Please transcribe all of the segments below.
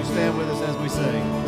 you stand with us as we sing?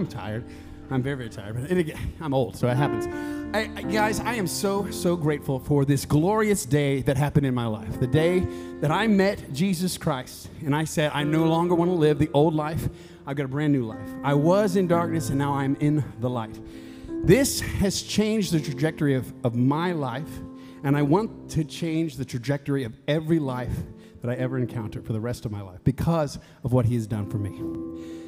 I'm tired. I'm very, very tired. But and again, I'm old, so it happens. I- guys, I am so, so grateful for this glorious day that happened in my life. The day that I met Jesus Christ, and I said, I no longer want to live the old life. I've got a brand new life. I was in darkness, and now I'm in the light. This has changed the trajectory of, of my life, and I want to change the trajectory of every life that I ever encounter for the rest of my life because of what He has done for me.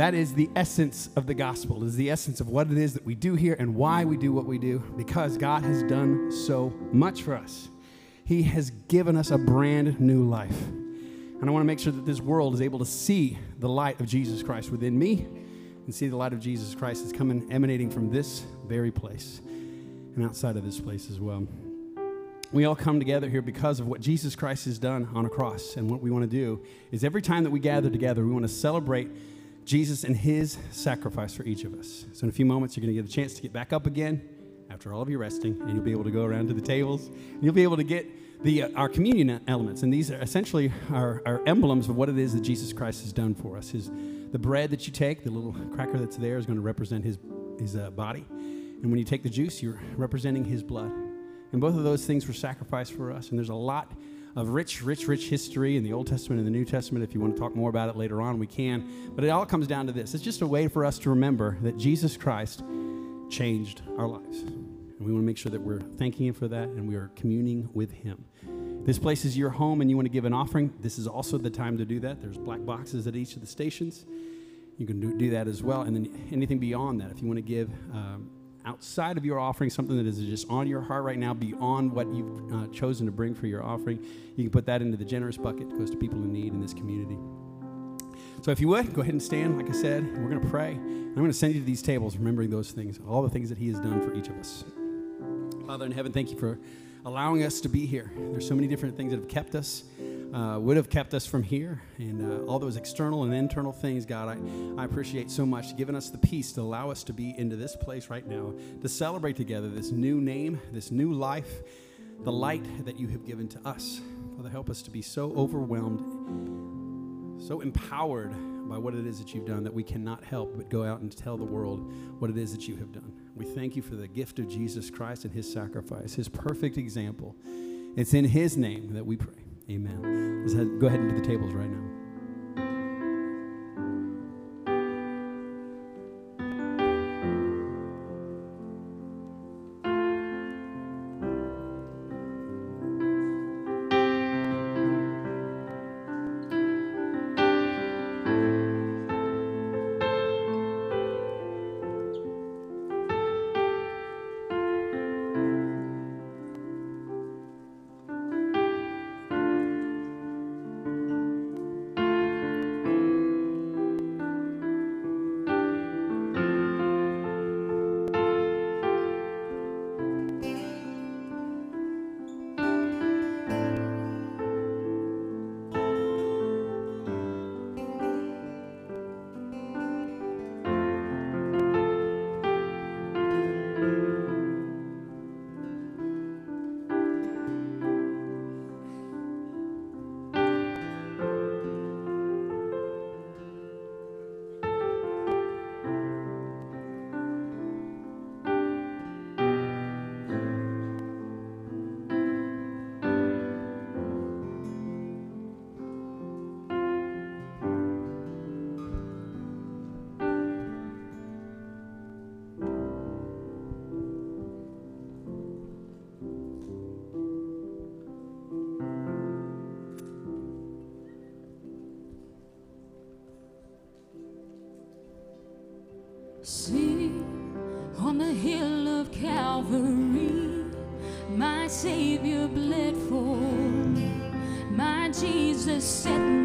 That is the essence of the gospel, is the essence of what it is that we do here and why we do what we do, because God has done so much for us. He has given us a brand new life. And I want to make sure that this world is able to see the light of Jesus Christ within me and see the light of Jesus Christ that's coming, emanating from this very place and outside of this place as well. We all come together here because of what Jesus Christ has done on a cross. And what we want to do is every time that we gather together, we want to celebrate Jesus and his sacrifice for each of us. So, in a few moments, you're going to get a chance to get back up again after all of your resting, and you'll be able to go around to the tables. And you'll be able to get the, uh, our communion elements. And these are essentially our, our emblems of what it is that Jesus Christ has done for us. His, the bread that you take, the little cracker that's there, is going to represent his, his uh, body. And when you take the juice, you're representing his blood. And both of those things were sacrificed for us. And there's a lot of rich, rich, rich history in the Old Testament and the New Testament. If you want to talk more about it later on, we can. But it all comes down to this it's just a way for us to remember that Jesus Christ changed our lives. And we want to make sure that we're thanking Him for that and we are communing with Him. This place is your home and you want to give an offering. This is also the time to do that. There's black boxes at each of the stations. You can do, do that as well. And then anything beyond that, if you want to give um, outside of your offering, something that is just on your heart right now, beyond what you've uh, chosen to bring for your offering, you can put that into the generous bucket. It goes to people in need in this community. So if you would, go ahead and stand, like I said, we're going to pray. I'm going to send you to these tables, remembering those things, all the things that He has done for each of us. Father in heaven, thank you for allowing us to be here. There's so many different things that have kept us, uh, would have kept us from here, and uh, all those external and internal things, God, I, I appreciate so much giving us the peace to allow us to be into this place right now, to celebrate together this new name, this new life, the light that you have given to us. Father, help us to be so overwhelmed, so empowered by what it is that you've done that we cannot help but go out and tell the world what it is that you have done. We thank you for the gift of Jesus Christ and his sacrifice, his perfect example. It's in his name that we pray. Amen. Let's head, go ahead into the tables right now. Savior bled for. My Jesus set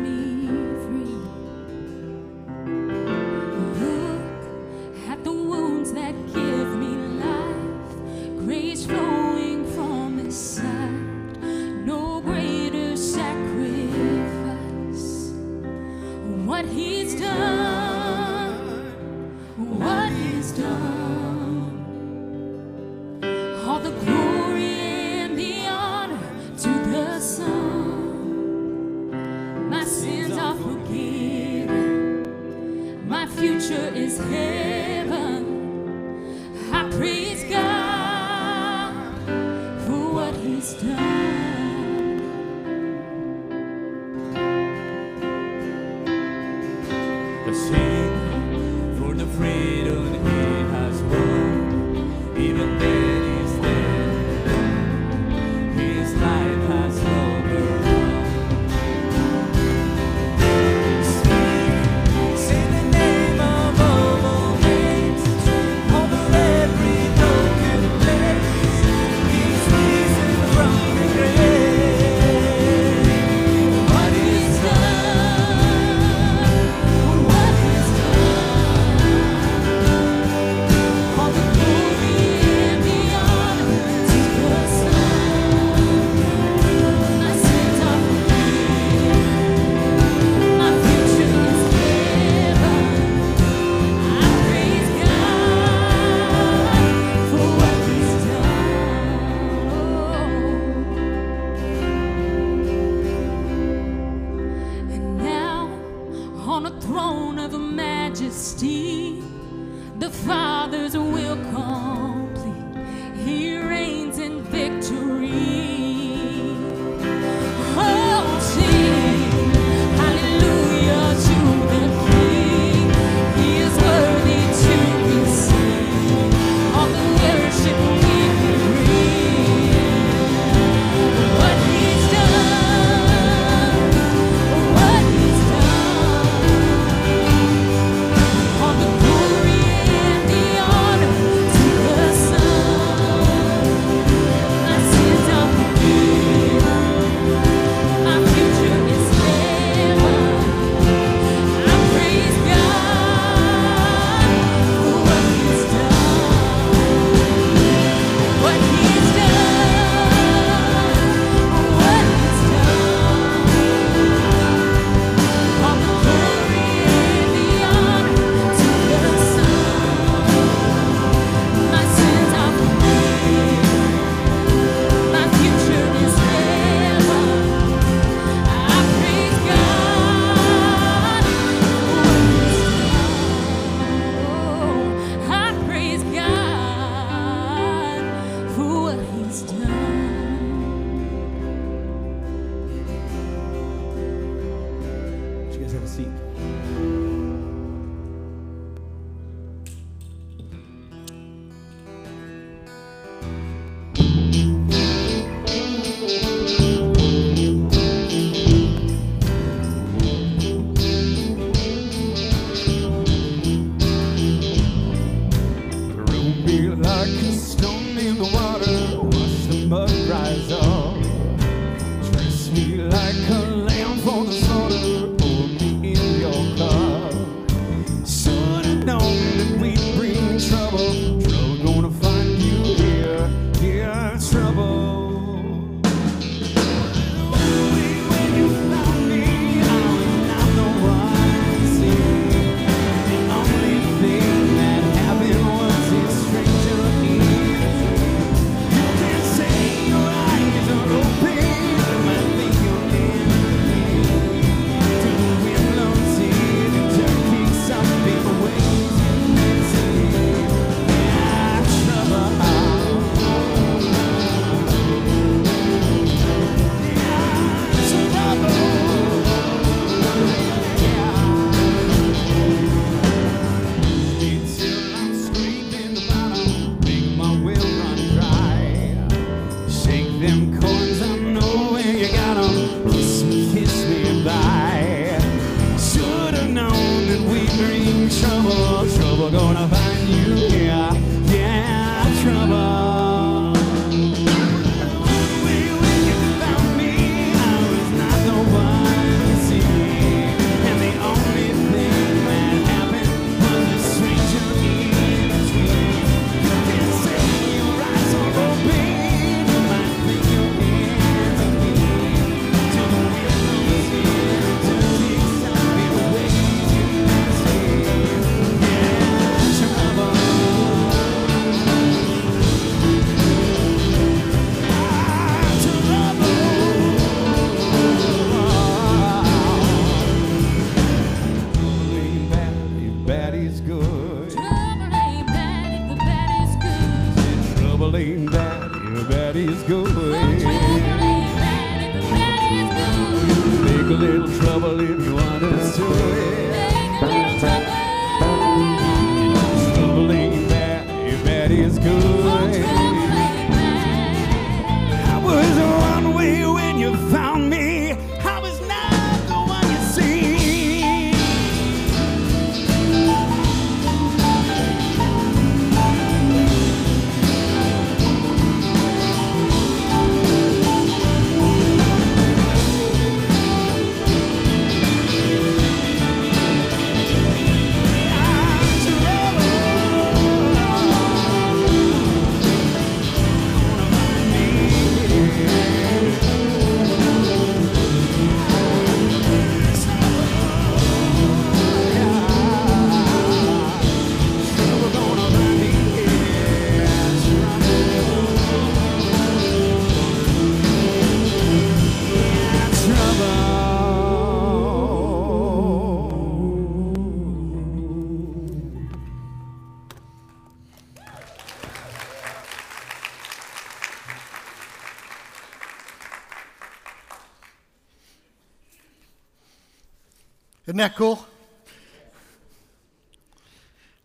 Isn't that cool?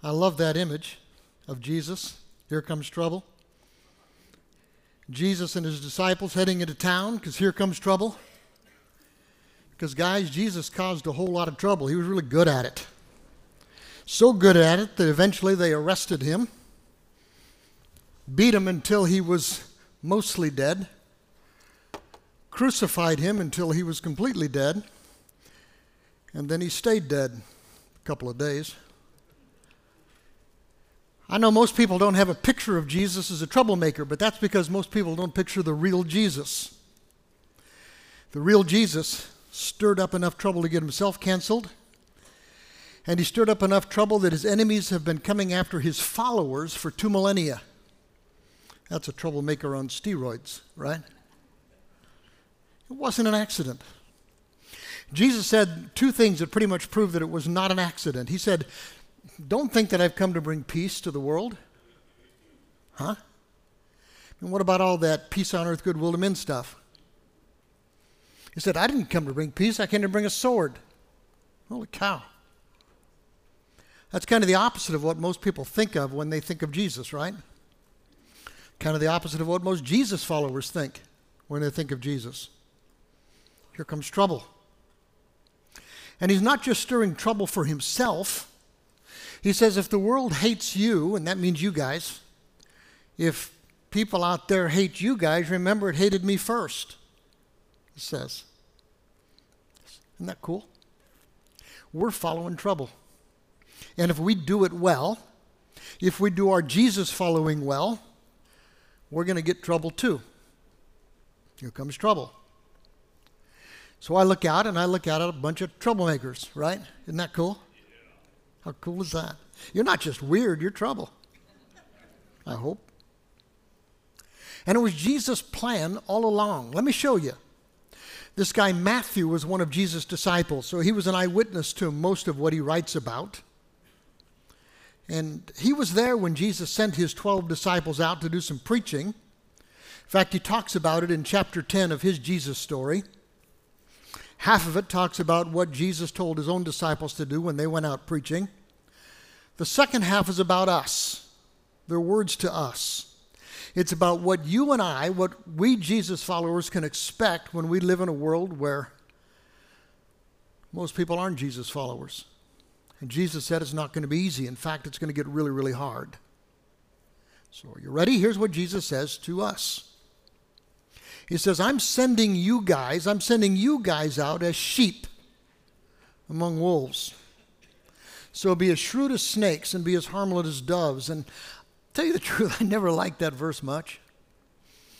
I love that image of Jesus. Here comes trouble. Jesus and his disciples heading into town because here comes trouble. Because, guys, Jesus caused a whole lot of trouble. He was really good at it. So good at it that eventually they arrested him, beat him until he was mostly dead, crucified him until he was completely dead, and then he stayed dead a couple of days. I know most people don't have a picture of Jesus as a troublemaker, but that's because most people don't picture the real Jesus. The real Jesus stirred up enough trouble to get himself canceled, and he stirred up enough trouble that his enemies have been coming after his followers for two millennia. That's a troublemaker on steroids, right? It wasn't an accident. Jesus said two things that pretty much prove that it was not an accident. He said, Don't think that I've come to bring peace to the world. Huh? And what about all that peace on earth, goodwill to men stuff? He said, I didn't come to bring peace, I came to bring a sword. Holy cow. That's kind of the opposite of what most people think of when they think of Jesus, right? Kind of the opposite of what most Jesus followers think when they think of Jesus. Here comes trouble. And he's not just stirring trouble for himself. He says, if the world hates you, and that means you guys, if people out there hate you guys, remember it hated me first. He says. Isn't that cool? We're following trouble. And if we do it well, if we do our Jesus following well, we're going to get trouble too. Here comes trouble. So I look out and I look out at a bunch of troublemakers, right? Isn't that cool? How cool is that? You're not just weird, you're trouble. I hope. And it was Jesus' plan all along. Let me show you. This guy Matthew was one of Jesus' disciples, so he was an eyewitness to most of what he writes about. And he was there when Jesus sent his 12 disciples out to do some preaching. In fact, he talks about it in chapter 10 of his Jesus story. Half of it talks about what Jesus told his own disciples to do when they went out preaching. The second half is about us, their words to us. It's about what you and I, what we Jesus followers can expect when we live in a world where most people aren't Jesus followers. And Jesus said it's not going to be easy. In fact, it's going to get really, really hard. So, are you ready? Here's what Jesus says to us He says, I'm sending you guys, I'm sending you guys out as sheep among wolves. So be as shrewd as snakes and be as harmless as doves. And tell you the truth, I never liked that verse much.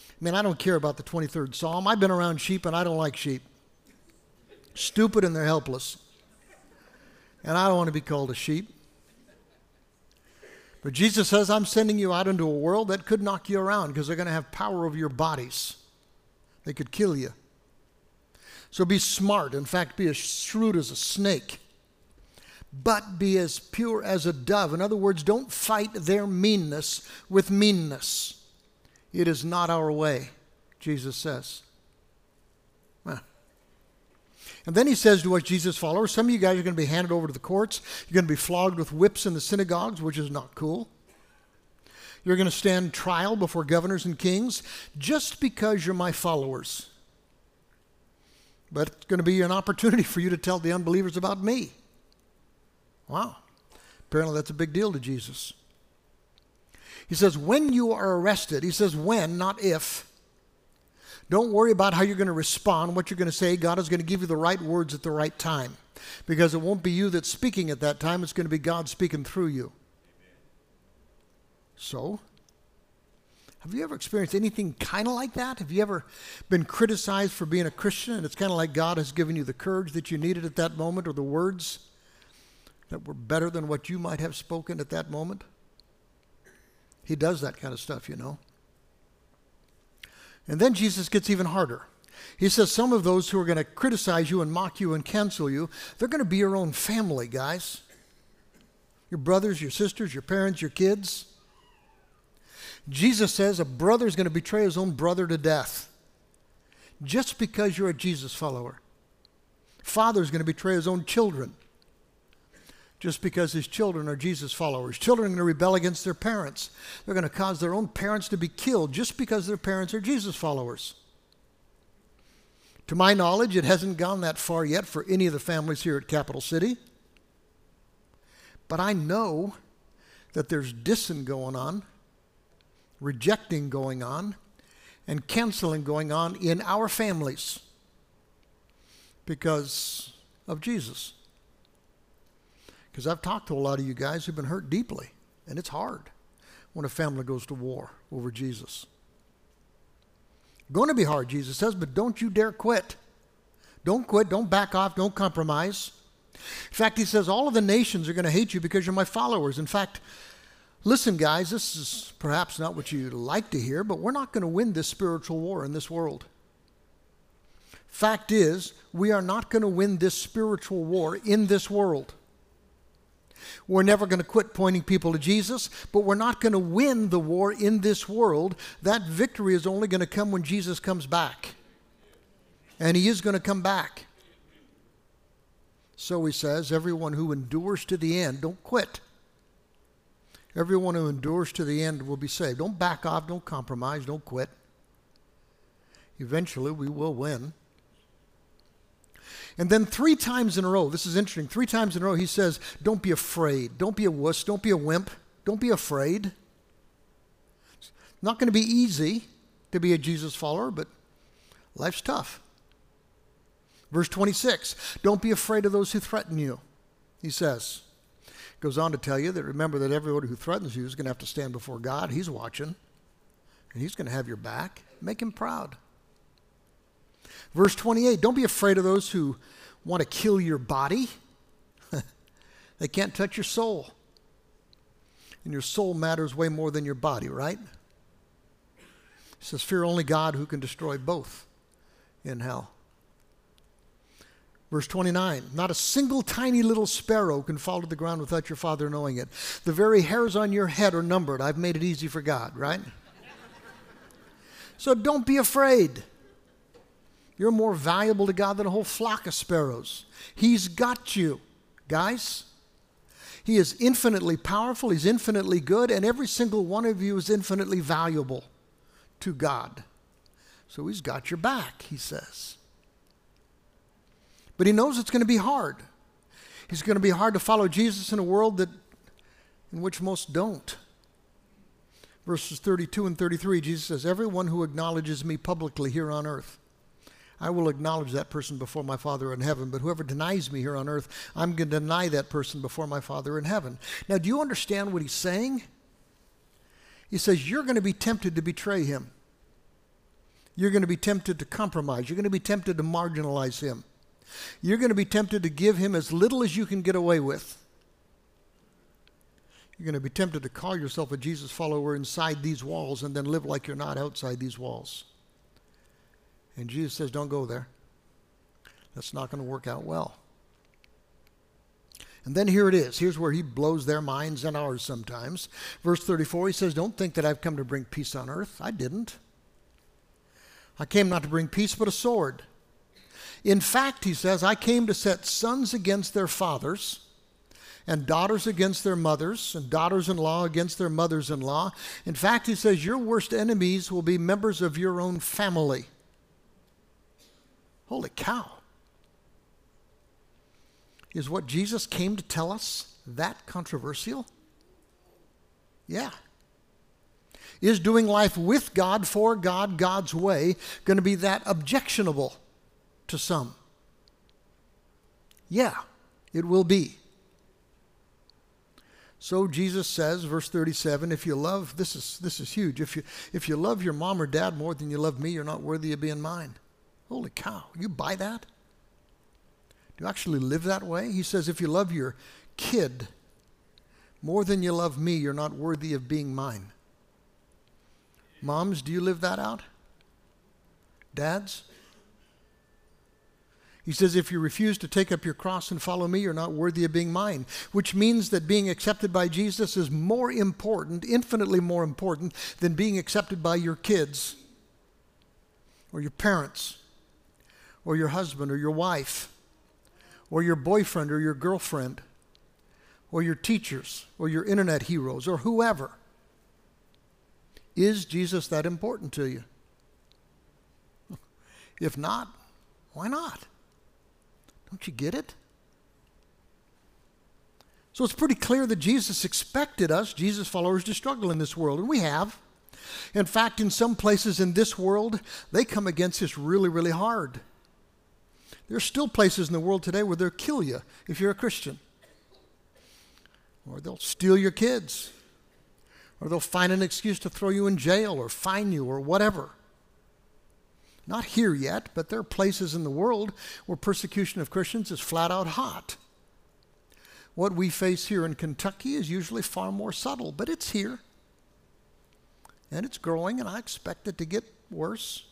I mean, I don't care about the 23rd Psalm. I've been around sheep and I don't like sheep. Stupid and they're helpless. And I don't want to be called a sheep. But Jesus says, I'm sending you out into a world that could knock you around because they're going to have power over your bodies. They could kill you. So be smart. In fact, be as shrewd as a snake but be as pure as a dove. In other words, don't fight their meanness with meanness. It is not our way, Jesus says. And then he says to us, Jesus followers, some of you guys are going to be handed over to the courts. You're going to be flogged with whips in the synagogues, which is not cool. You're going to stand trial before governors and kings just because you're my followers. But it's going to be an opportunity for you to tell the unbelievers about me. Wow. Apparently, that's a big deal to Jesus. He says, when you are arrested, he says, when, not if. Don't worry about how you're going to respond, what you're going to say. God is going to give you the right words at the right time. Because it won't be you that's speaking at that time, it's going to be God speaking through you. So, have you ever experienced anything kind of like that? Have you ever been criticized for being a Christian and it's kind of like God has given you the courage that you needed at that moment or the words that were better than what you might have spoken at that moment? He does that kind of stuff, you know. And then Jesus gets even harder. He says some of those who are going to criticize you and mock you and cancel you, they're going to be your own family, guys. Your brothers, your sisters, your parents, your kids. Jesus says a brother is going to betray his own brother to death just because you're a Jesus follower. Father is going to betray his own children just because his children are Jesus followers. Children are going to rebel against their parents. They're going to cause their own parents to be killed just because their parents are Jesus followers. To my knowledge, it hasn't gone that far yet for any of the families here at Capital City. But I know that there's dissing going on, rejecting going on, and canceling going on in our families because of Jesus. Because I've talked to a lot of you guys who've been hurt deeply, and it's hard when a family goes to war over Jesus. Going to be hard, Jesus says, but don't you dare quit. Don't quit, don't back off, don't compromise. In fact, he says, all of the nations are going to hate you because you're my followers. In fact, listen, guys, this is perhaps not what you'd like to hear, but we're not going to win this spiritual war in this world. Fact is, we are not going to win this spiritual war in this world. We're never going to quit pointing people to Jesus, but we're not going to win the war in this world. That victory is only going to come when Jesus comes back. And he is going to come back. So he says, everyone who endures to the end, don't quit. Everyone who endures to the end will be saved. Don't back off, don't compromise, don't quit. Eventually, we will win. And then three times in a row, this is interesting, three times in a row, he says, Don't be afraid. Don't be a wuss. Don't be a wimp. Don't be afraid. It's not going to be easy to be a Jesus follower, but life's tough. Verse 26 Don't be afraid of those who threaten you, he says. Goes on to tell you that remember that everyone who threatens you is going to have to stand before God. He's watching, and he's going to have your back. Make him proud. Verse 28 Don't be afraid of those who want to kill your body, they can't touch your soul. And your soul matters way more than your body, right? He says, Fear only God who can destroy both in hell. Verse 29 Not a single tiny little sparrow can fall to the ground without your father knowing it. The very hairs on your head are numbered. I've made it easy for God, right? so don't be afraid. You're more valuable to God than a whole flock of sparrows. He's got you, guys. He is infinitely powerful, He's infinitely good, and every single one of you is infinitely valuable to God. So He's got your back, He says. But He knows it's going to be hard. He's going to be hard to follow Jesus in a world that, in which most don't. Verses 32 and 33, Jesus says, Everyone who acknowledges me publicly here on earth, I will acknowledge that person before my Father in heaven. But whoever denies me here on earth, I'm going to deny that person before my Father in heaven. Now, do you understand what he's saying? He says, You're going to be tempted to betray him. You're going to be tempted to compromise. You're going to be tempted to marginalize him. You're going to be tempted to give him as little as you can get away with. You're going to be tempted to call yourself a Jesus follower inside these walls and then live like you're not outside these walls. And Jesus says, Don't go there. That's not going to work out well. And then here it is. Here's where he blows their minds and ours sometimes. Verse 34, he says, Don't think that I've come to bring peace on earth. I didn't. I came not to bring peace, but a sword. In fact, he says, I came to set sons against their fathers, and daughters against their mothers, and daughters in law against their mothers in law. In fact, he says, Your worst enemies will be members of your own family. Holy cow. Is what Jesus came to tell us that controversial? Yeah. Is doing life with God, for God, God's way, going to be that objectionable to some? Yeah, it will be. So Jesus says, verse 37, if you love, this is, this is huge. If you, if you love your mom or dad more than you love me, you're not worthy of being mine. Holy cow, you buy that? Do you actually live that way? He says, if you love your kid more than you love me, you're not worthy of being mine. Moms, do you live that out? Dads? He says, if you refuse to take up your cross and follow me, you're not worthy of being mine. Which means that being accepted by Jesus is more important, infinitely more important, than being accepted by your kids or your parents or your husband or your wife or your boyfriend or your girlfriend or your teachers or your internet heroes or whoever. Is Jesus that important to you? If not, why not? Don't you get it? So it's pretty clear that Jesus expected us, Jesus followers, to struggle in this world, and we have. In fact, in some places in this world, they come against us really, really hard. There's still places in the world today where they'll kill you if you're a Christian, or they'll steal your kids, or they'll find an excuse to throw you in jail or fine you or whatever. Not here yet, but there are places in the world where persecution of Christians is flat out hot. What we face here in Kentucky is usually far more subtle, but it's here. And it's growing, and I expect it to get worse.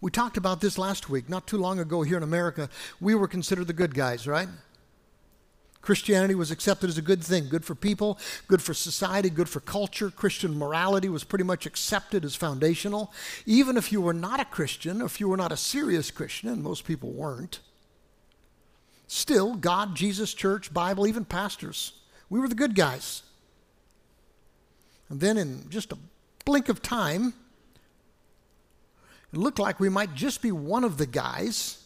We talked about this last week, not too long ago here in America. We were considered the good guys, right? Christianity was accepted as a good thing, good for people, good for society, good for culture. Christian morality was pretty much accepted as foundational. Even if you were not a Christian, if you were not a serious Christian, and most people weren't, still, God, Jesus, church, Bible, even pastors, we were the good guys. And then, in just a blink of time, it looked like we might just be one of the guys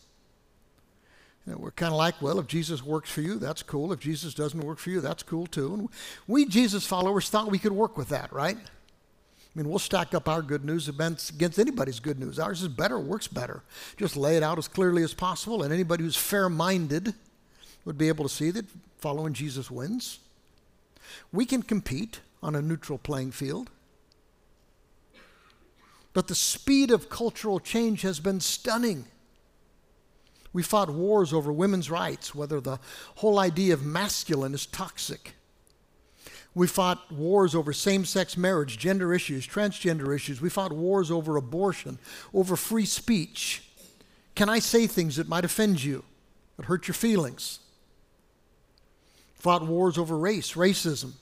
and we're kind of like, well, if Jesus works for you, that's cool. If Jesus doesn't work for you, that's cool too. And we Jesus followers thought we could work with that, right? I mean, we'll stack up our good news against anybody's good news. Ours is better, works better. Just lay it out as clearly as possible, and anybody who's fair minded would be able to see that following Jesus wins. We can compete on a neutral playing field. But the speed of cultural change has been stunning. We fought wars over women's rights, whether the whole idea of masculine is toxic. We fought wars over same sex marriage, gender issues, transgender issues. We fought wars over abortion, over free speech. Can I say things that might offend you, that hurt your feelings? Fought wars over race, racism.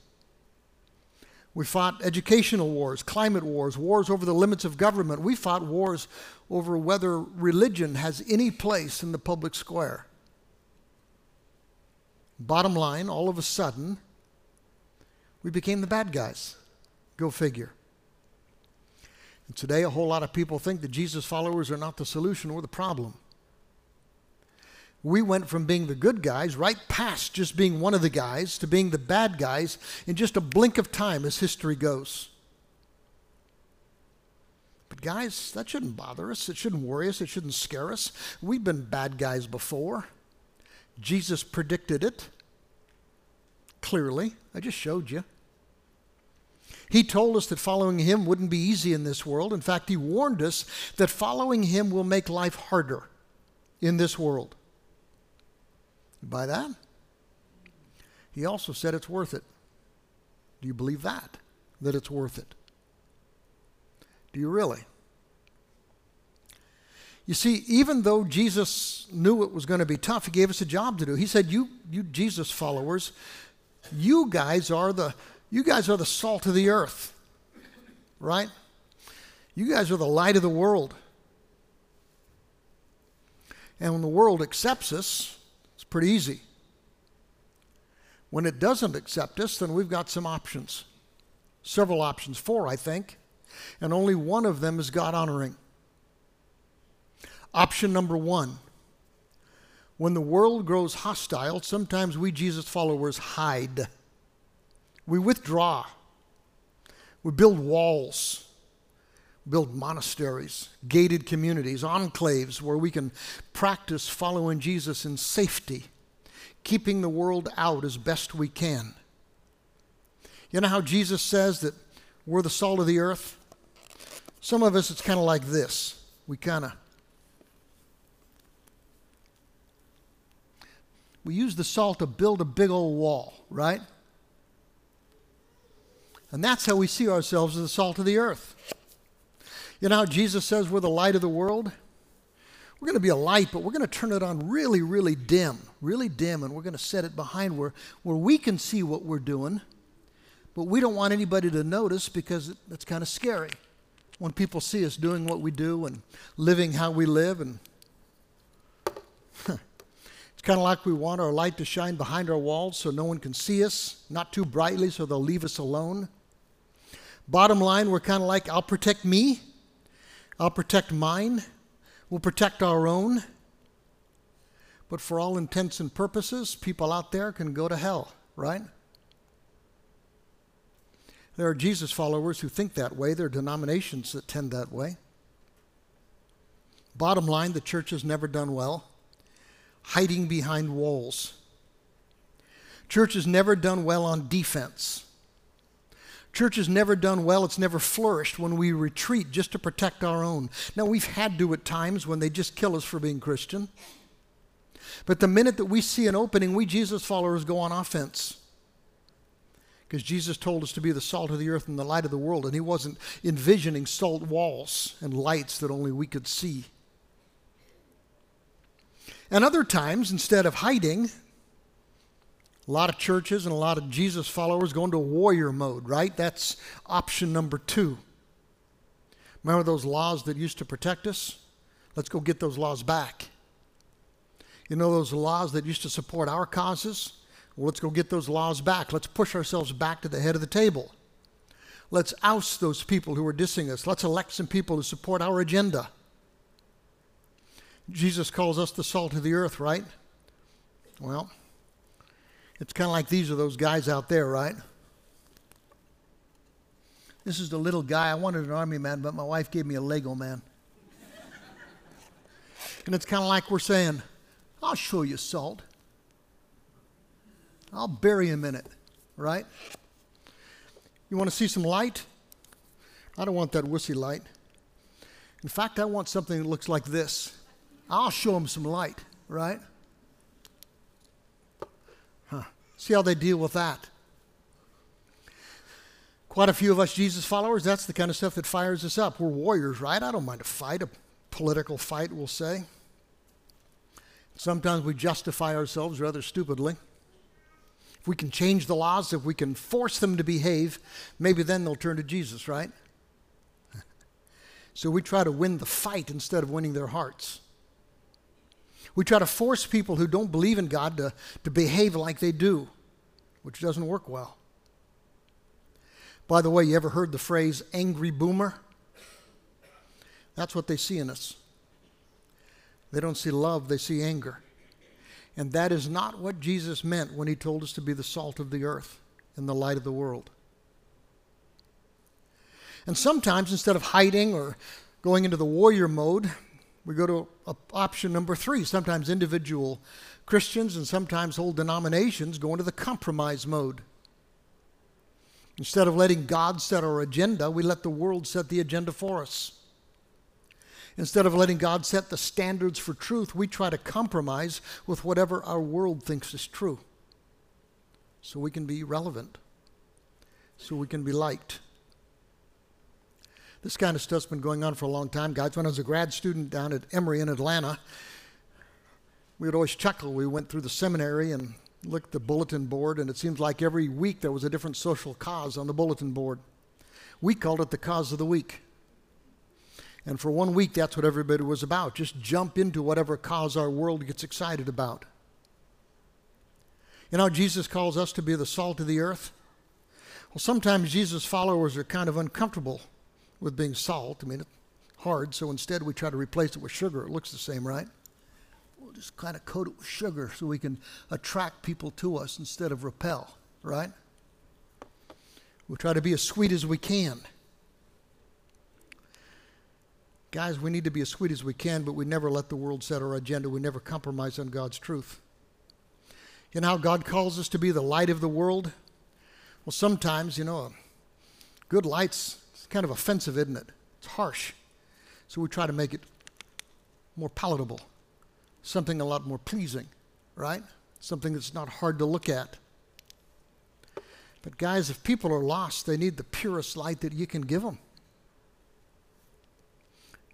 We fought educational wars, climate wars, wars over the limits of government. We fought wars over whether religion has any place in the public square. Bottom line, all of a sudden, we became the bad guys. Go figure. And today, a whole lot of people think that Jesus followers are not the solution or the problem we went from being the good guys right past just being one of the guys to being the bad guys in just a blink of time as history goes. But, guys, that shouldn't bother us. It shouldn't worry us. It shouldn't scare us. We've been bad guys before. Jesus predicted it clearly. I just showed you. He told us that following him wouldn't be easy in this world. In fact, he warned us that following him will make life harder in this world. You buy that? He also said it's worth it. Do you believe that? That it's worth it? Do you really? You see, even though Jesus knew it was going to be tough, he gave us a job to do. He said, "You, you Jesus followers, you guys are the you guys are the salt of the earth, right? You guys are the light of the world. And when the world accepts us, pretty easy. When it doesn't accept us, then we've got some options. Several options, four, I think. And only one of them is God honoring. Option number one when the world grows hostile, sometimes we Jesus followers hide. We withdraw. We build walls, build monasteries, gated communities, enclaves where we can practice following Jesus in safety, keeping the world out as best we can. You know how Jesus says that we're the salt of the earth? Some of us, it's kind of like this. We kind of we use the salt to build a big old wall, right? And that's how we see ourselves as the salt of the earth. You know how Jesus says we're the light of the world? We're going to be a light, but we're going to turn it on really, really dim, really dim, and we're going to set it behind where, where we can see what we're doing, but we don't want anybody to notice because it, it's kind of scary when people see us doing what we do and living how we live and it's kind of like we want our light to shine behind our walls so no one can see us, not too brightly so they'll leave us alone. Bottom line, we're kind of like, I'll protect me, I'll protect mine, we'll protect our own. But for all intents and purposes, people out there can go to hell, right? There are Jesus followers who think that way. There are denominations that tend that way. Bottom line, the church has never done well hiding behind walls. Church has never done well on defense. Church has never done well, it's never flourished when we retreat just to protect our own. Now, we've had to at times when they just kill us for being Christian. But the minute that we see an opening, we Jesus followers go on offense. Because Jesus told us to be the salt of the earth and the light of the world, and He wasn't envisioning salt walls and lights that only we could see. And other times, instead of hiding, a lot of churches and a lot of Jesus followers go into warrior mode, right? That's option number two. Remember those laws that used to protect us? Let's go get those laws back. You know those laws that used to support our causes? Well, let's go get those laws back. Let's push ourselves back to the head of the table. Let's oust those people who are dissing us. Let's elect some people to support our agenda. Jesus calls us the salt of the earth, right? Well, it's kind of like these are those guys out there, right? This is the little guy. I wanted an army man, but my wife gave me a Lego man. and it's kind of like we're saying, I'll show you salt. I'll bury him in it, right? You want to see some light? I don't want that wussy light. In fact, I want something that looks like this. I'll show him some light, right? Huh. See how they deal with that. Quite a few of us Jesus followers, that's the kind of stuff that fires us up. We're warriors, right? I don't mind a fight, a political fight, we'll say. Sometimes we justify ourselves rather stupidly. If we can change the laws, if we can force them to behave, maybe then they'll turn to Jesus, right? so we try to win the fight instead of winning their hearts. We try to force people who don't believe in God to, to behave like they do, which doesn't work well. By the way, you ever heard the phrase angry boomer? That's what they see in us. They don't see love, they see anger. And that is not what Jesus meant when he told us to be the salt of the earth and the light of the world. And sometimes, instead of hiding or going into the warrior mode, we go to option number three. Sometimes individual Christians and sometimes whole denominations go into the compromise mode. Instead of letting God set our agenda, we let the world set the agenda for us. Instead of letting God set the standards for truth, we try to compromise with whatever our world thinks is true so we can be relevant, so we can be liked. This kind of stuff's been going on for a long time, guys. When I was a grad student down at Emory in Atlanta, we would always chuckle. We went through the seminary and looked at the bulletin board, and it seems like every week there was a different social cause on the bulletin board. We called it the cause of the week. And for one week, that's what everybody was about. Just jump into whatever cause our world gets excited about. You know, Jesus calls us to be the salt of the earth. Well, sometimes Jesus' followers are kind of uncomfortable with being salt. I mean, it's hard, so instead we try to replace it with sugar. It looks the same, right? We'll just kind of coat it with sugar so we can attract people to us instead of repel, right? We'll try to be as sweet as we can. Guys, we need to be as sweet as we can, but we never let the world set our agenda. We never compromise on God's truth. You know how God calls us to be the light of the world? Well, sometimes, you know, good light's it's kind of offensive, isn't it? It's harsh. So we try to make it more palatable, something a lot more pleasing, right? Something that's not hard to look at. But, guys, if people are lost, they need the purest light that you can give them.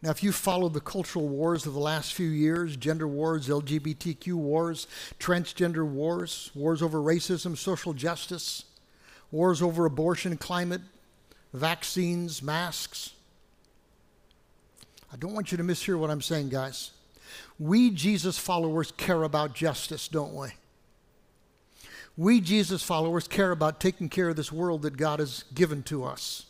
Now, if you followed the cultural wars of the last few years gender wars, LGBTQ wars, transgender wars, wars over racism, social justice, wars over abortion, climate, vaccines, masks. I don't want you to mishear what I'm saying, guys. We Jesus followers care about justice, don't we? We Jesus followers care about taking care of this world that God has given to us.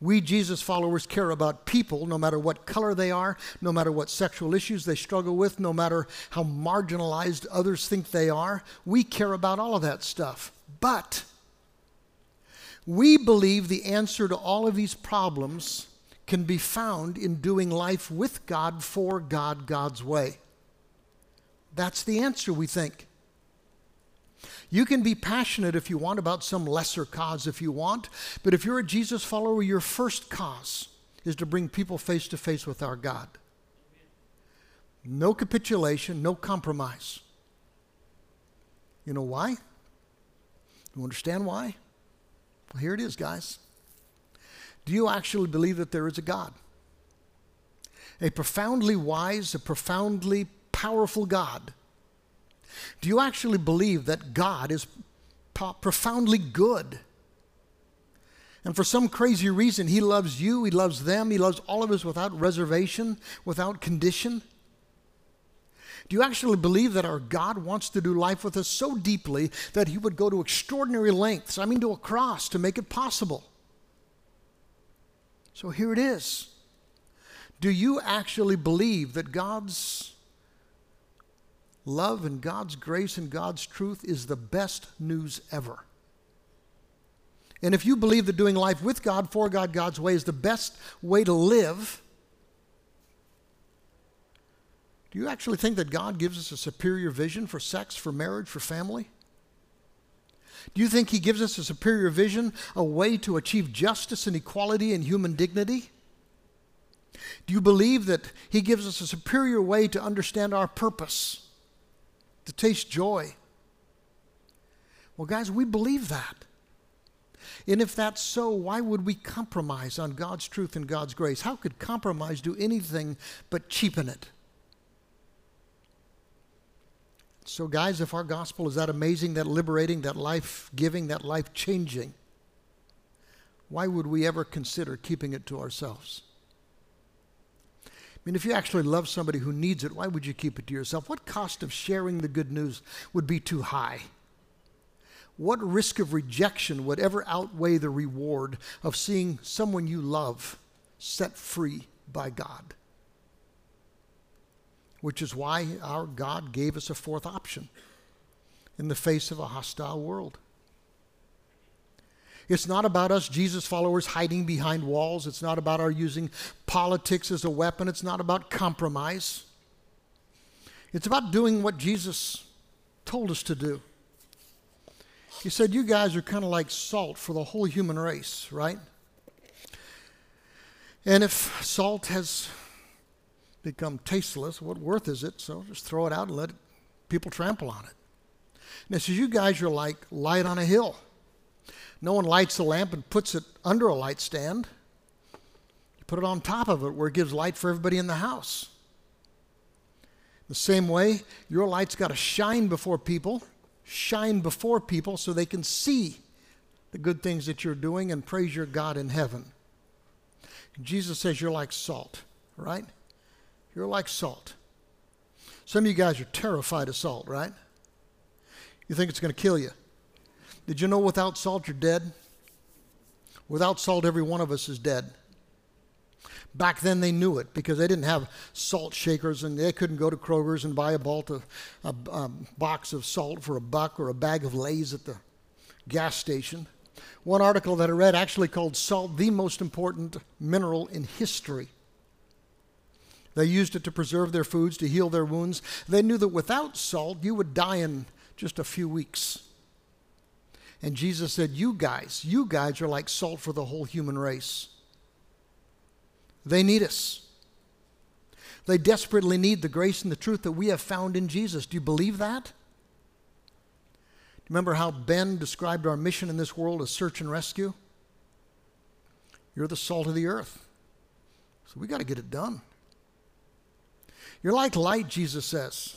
We Jesus followers care about people, no matter what color they are, no matter what sexual issues they struggle with, no matter how marginalized others think they are. We care about all of that stuff. But we believe the answer to all of these problems can be found in doing life with God, for God, God's way. That's the answer, we think. You can be passionate if you want about some lesser cause if you want, but if you're a Jesus follower, your first cause is to bring people face to face with our God. No capitulation, no compromise. You know why? You understand why? Here it is, guys. Do you actually believe that there is a God? A profoundly wise, a profoundly powerful God. Do you actually believe that God is profoundly good? And for some crazy reason, He loves you, He loves them, He loves all of us without reservation, without condition? Do you actually believe that our God wants to do life with us so deeply that He would go to extraordinary lengths, I mean, to a cross, to make it possible? So here it is. Do you actually believe that God's love and God's grace and God's truth is the best news ever? And if you believe that doing life with God, for God, God's way is the best way to live, do you actually think that God gives us a superior vision for sex, for marriage, for family? Do you think He gives us a superior vision, a way to achieve justice and equality and human dignity? Do you believe that He gives us a superior way to understand our purpose, to taste joy? Well, guys, we believe that. And if that's so, why would we compromise on God's truth and God's grace? How could compromise do anything but cheapen it? So, guys, if our gospel is that amazing, that liberating, that life giving, that life changing, why would we ever consider keeping it to ourselves? I mean, if you actually love somebody who needs it, why would you keep it to yourself? What cost of sharing the good news would be too high? What risk of rejection would ever outweigh the reward of seeing someone you love set free by God? Which is why our God gave us a fourth option in the face of a hostile world. It's not about us, Jesus followers, hiding behind walls. It's not about our using politics as a weapon. It's not about compromise. It's about doing what Jesus told us to do. He said, You guys are kind of like salt for the whole human race, right? And if salt has become tasteless, what worth is it? So just throw it out and let people trample on it. And it says, You guys are like light on a hill. No one lights a lamp and puts it under a light stand. You put it on top of it where it gives light for everybody in the house. The same way, your light's got to shine before people, shine before people so they can see the good things that you're doing and praise your God in heaven. Jesus says you're like salt, right? You're like salt. Some of you guys are terrified of salt, right? You think it's going to kill you. Did you know without salt you're dead? Without salt, every one of us is dead. Back then they knew it because they didn't have salt shakers and they couldn't go to Kroger's and buy a, of, a, a box of salt for a buck or a bag of Lay's at the gas station. One article that I read actually called salt the most important mineral in history. They used it to preserve their foods, to heal their wounds. They knew that without salt, you would die in just a few weeks. And Jesus said, You guys, you guys are like salt for the whole human race. They need us. They desperately need the grace and the truth that we have found in Jesus. Do you believe that? Remember how Ben described our mission in this world as search and rescue? You're the salt of the earth. So we got to get it done. You're like light, Jesus says.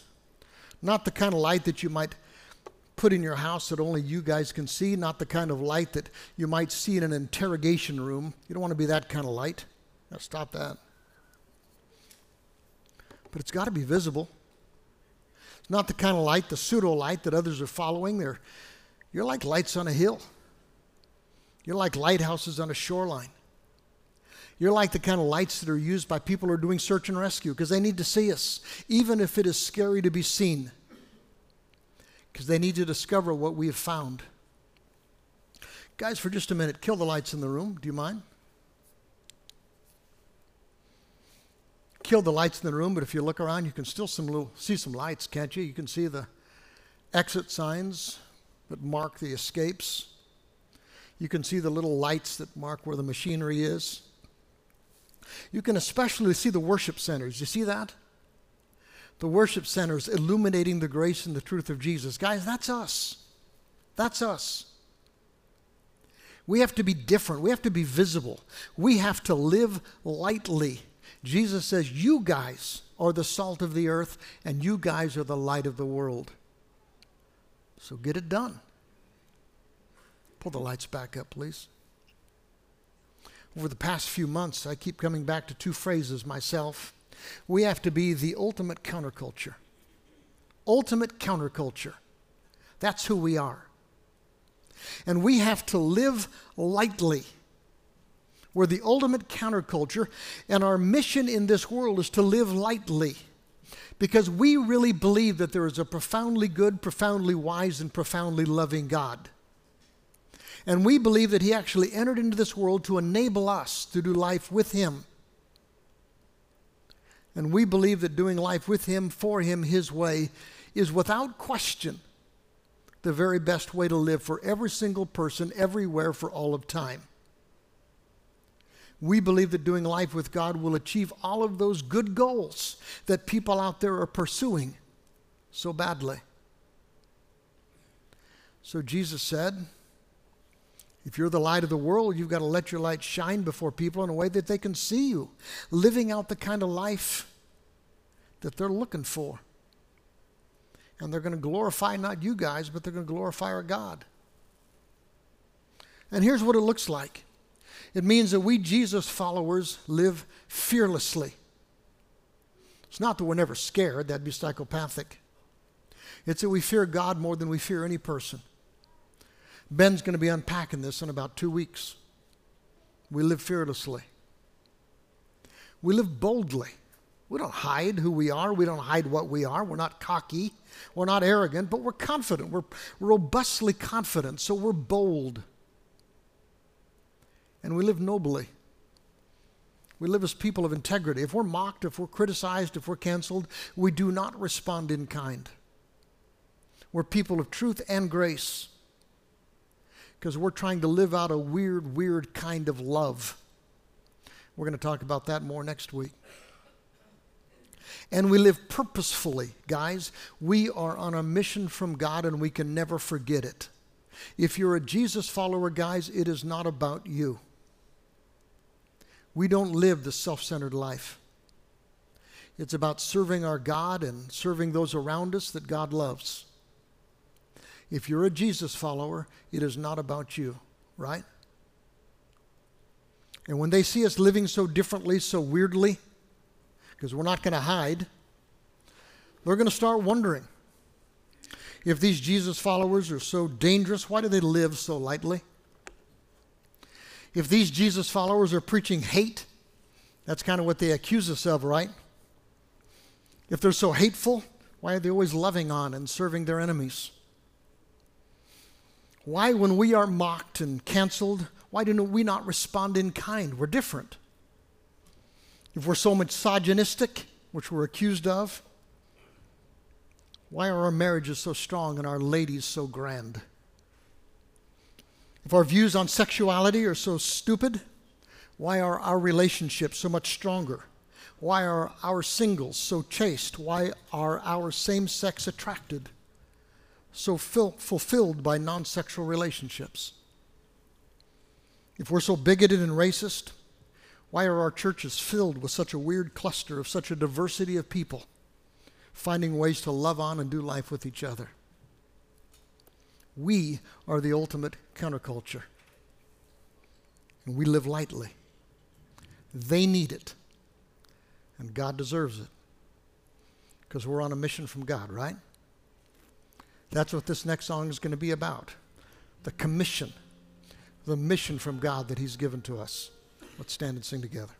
Not the kind of light that you might put in your house that only you guys can see, not the kind of light that you might see in an interrogation room. You don't want to be that kind of light. Now stop that. But it's got to be visible. It's not the kind of light, the pseudo light that others are following. They're, you're like lights on a hill. You're like lighthouses on a shoreline. You're like the kind of lights that are used by people who are doing search and rescue because they need to see us, even if it is scary to be seen, because they need to discover what we have found. Guys, for just a minute, kill the lights in the room. Do you mind? Kill the lights in the room, but if you look around, you can still some little, see some lights, can't you? You can see the exit signs that mark the escapes. You can see the little lights that mark where the machinery is. You can especially see the worship centers. You see that? The worship centers illuminating the grace and the truth of Jesus. Guys, that's us. That's us. We have to be different. We have to be visible. We have to live lightly. Jesus says, You guys are the salt of the earth, and you guys are the light of the world. So get it done. Pull the lights back up, please. Over the past few months, I keep coming back to two phrases myself. We have to be the ultimate counterculture. Ultimate counterculture. That's who we are. And we have to live lightly. We're the ultimate counterculture, and our mission in this world is to live lightly because we really believe that there is a profoundly good, profoundly wise, and profoundly loving God. And we believe that He actually entered into this world to enable us to do life with Him. And we believe that doing life with Him, for Him, His way, is without question the very best way to live for every single person, everywhere, for all of time. We believe that doing life with God will achieve all of those good goals that people out there are pursuing so badly. So Jesus said, if you're the light of the world, you've got to let your light shine before people in a way that they can see you, living out the kind of life that they're looking for. And they're going to glorify not you guys, but they're going to glorify our God. And here's what it looks like it means that we Jesus followers live fearlessly. It's not that we're never scared, that'd be psychopathic. It's that we fear God more than we fear any person. Ben's going to be unpacking this in about two weeks. We live fearlessly. We live boldly. We don't hide who we are. We don't hide what we are. We're not cocky. We're not arrogant, but we're confident. We're robustly confident, so we're bold. And we live nobly. We live as people of integrity. If we're mocked, if we're criticized, if we're canceled, we do not respond in kind. We're people of truth and grace because we're trying to live out a weird, weird kind of love. We're going to talk about that more next week. And we live purposefully, guys. We are on a mission from God and we can never forget it. If you're a Jesus follower, guys, it is not about you. We don't live the self centered life. It's about serving our God and serving those around us that God loves. If you're a Jesus follower, it is not about you, right? And when they see us living so differently, so weirdly, because we're not going to hide, they're going to start wondering if these Jesus followers are so dangerous, why do they live so lightly? If these Jesus followers are preaching hate, that's kind of what they accuse us of, right? If they're so hateful, why are they always loving on and serving their enemies? Why, when we are mocked and canceled, why do we not respond in kind? We're different. If we're so misogynistic, which we're accused of, why are our marriages so strong and our ladies so grand? If our views on sexuality are so stupid, why are our relationships so much stronger? Why are our singles so chaste? Why are our same sex attracted so fil- fulfilled by non sexual relationships? If we're so bigoted and racist, why are our churches filled with such a weird cluster of such a diversity of people finding ways to love on and do life with each other? We are the ultimate counterculture. And we live lightly. They need it. And God deserves it. Because we're on a mission from God, right? That's what this next song is going to be about the commission, the mission from God that He's given to us. Let's stand and sing together.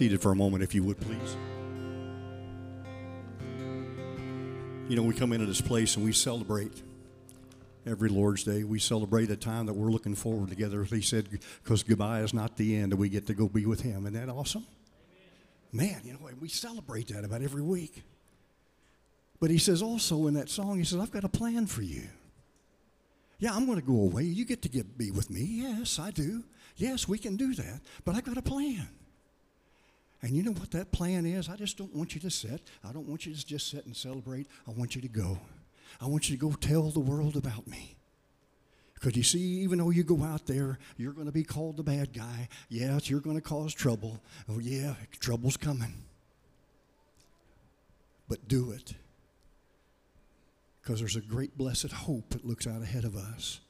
Seated for a moment, if you would, please. You know, we come into this place and we celebrate every Lord's Day. We celebrate a time that we're looking forward together. He said, because goodbye is not the end, and we get to go be with Him. Isn't that awesome? Man, you know, we celebrate that about every week. But He says also in that song, He says, I've got a plan for you. Yeah, I'm going to go away. You get to get, be with me. Yes, I do. Yes, we can do that. But I've got a plan. And you know what that plan is? I just don't want you to sit. I don't want you to just sit and celebrate. I want you to go. I want you to go tell the world about me. Because you see, even though you go out there, you're going to be called the bad guy. Yes, you're going to cause trouble. Oh, yeah, trouble's coming. But do it. Because there's a great blessed hope that looks out ahead of us.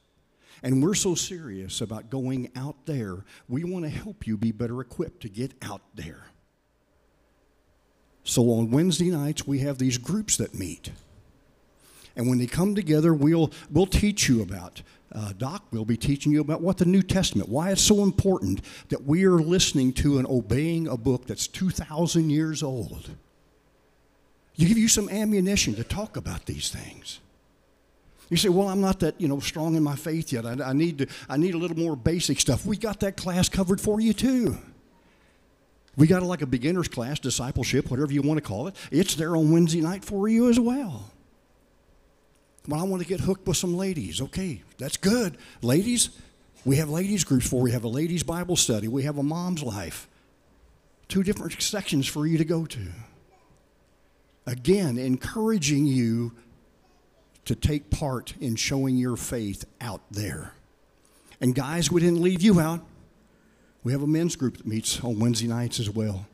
And we're so serious about going out there, we want to help you be better equipped to get out there. So on Wednesday nights, we have these groups that meet. And when they come together, we'll, we'll teach you about, uh, Doc, we'll be teaching you about what the New Testament, why it's so important that we are listening to and obeying a book that's 2,000 years old. You give you some ammunition to talk about these things. You say, well, I'm not that, you know, strong in my faith yet. I, I, need, to, I need a little more basic stuff. We got that class covered for you too. We got like a beginner's class, discipleship, whatever you want to call it. It's there on Wednesday night for you as well. Well, I want to get hooked with some ladies. Okay, that's good. Ladies, we have ladies groups for. We have a ladies Bible study. We have a mom's life. Two different sections for you to go to. Again, encouraging you to take part in showing your faith out there. And guys, we didn't leave you out. We have a men's group that meets on Wednesday nights as well.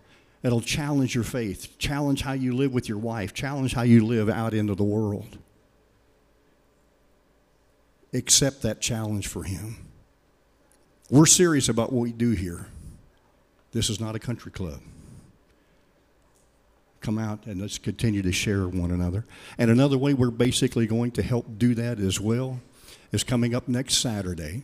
It'll challenge your faith, challenge how you live with your wife, challenge how you live out into the world. Accept that challenge for him. We're serious about what we do here. This is not a country club. Come out and let's continue to share one another. And another way we're basically going to help do that as well is coming up next Saturday.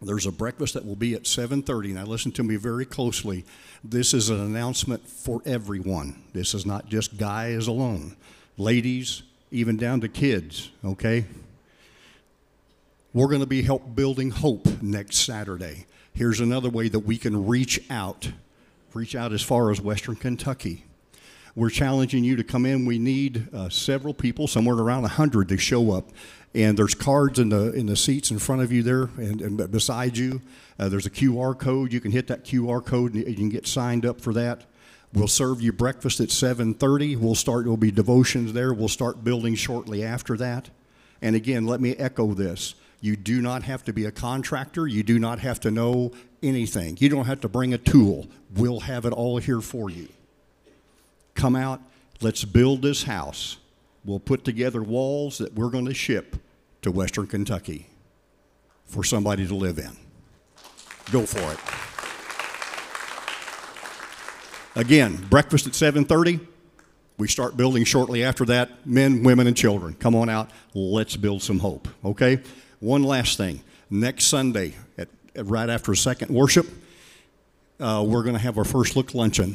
There's a breakfast that will be at 7:30. Now listen to me very closely. This is an announcement for everyone. This is not just guys alone. Ladies, even down to kids, okay? We're going to be help building hope next Saturday. Here's another way that we can reach out. Reach out as far as Western Kentucky. We're challenging you to come in. We need uh, several people, somewhere around 100 to show up. And there's cards in the, in the seats in front of you there and, and beside you. Uh, there's a QR code. You can hit that QR code and you can get signed up for that. We'll serve you breakfast at 7:30. We'll start. There'll be devotions there. We'll start building shortly after that. And again, let me echo this: you do not have to be a contractor. You do not have to know anything. You don't have to bring a tool. We'll have it all here for you come out, let's build this house. We'll put together walls that we're going to ship to Western Kentucky for somebody to live in. Go for it. Again, breakfast at 7:30. We start building shortly after that. Men, women, and children, come on out. Let's build some hope. Okay. One last thing. Next Sunday, at, at right after second worship, uh, we're going to have our first look luncheon.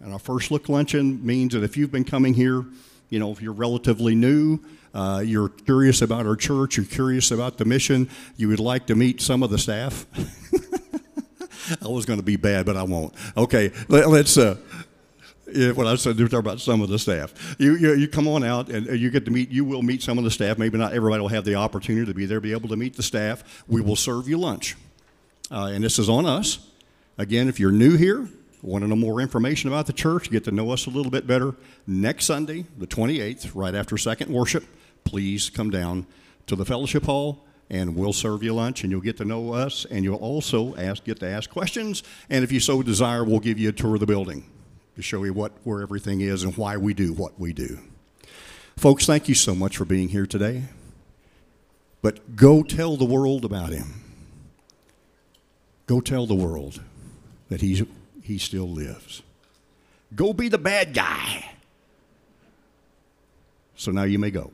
And our first look luncheon means that if you've been coming here, you know, if you're relatively new, uh, you're curious about our church, you're curious about the mission, you would like to meet some of the staff. I was going to be bad, but I won't. Okay, let, us Uh, yeah, what I said, we talk about some of the staff. You, you, you come on out and you get to meet, you will meet some of the staff. Maybe not everybody will have the opportunity to be there, be able to meet the staff. We will serve you lunch. Uh, and this is on us. Again, if you're new here, want to know more information about the church, get to know us a little bit better, next Sunday, the 28th, right after second worship, please come down to the fellowship hall and we'll serve you lunch and you'll get to know us and you'll also ask, get to ask questions. And if you so desire, we'll give you a tour of the building to show you what, where everything is and why we do what we do. Folks, thank you so much for being here today. But go tell the world about him. Go tell the world that he's he still lives. Go be the bad guy. So now you may go.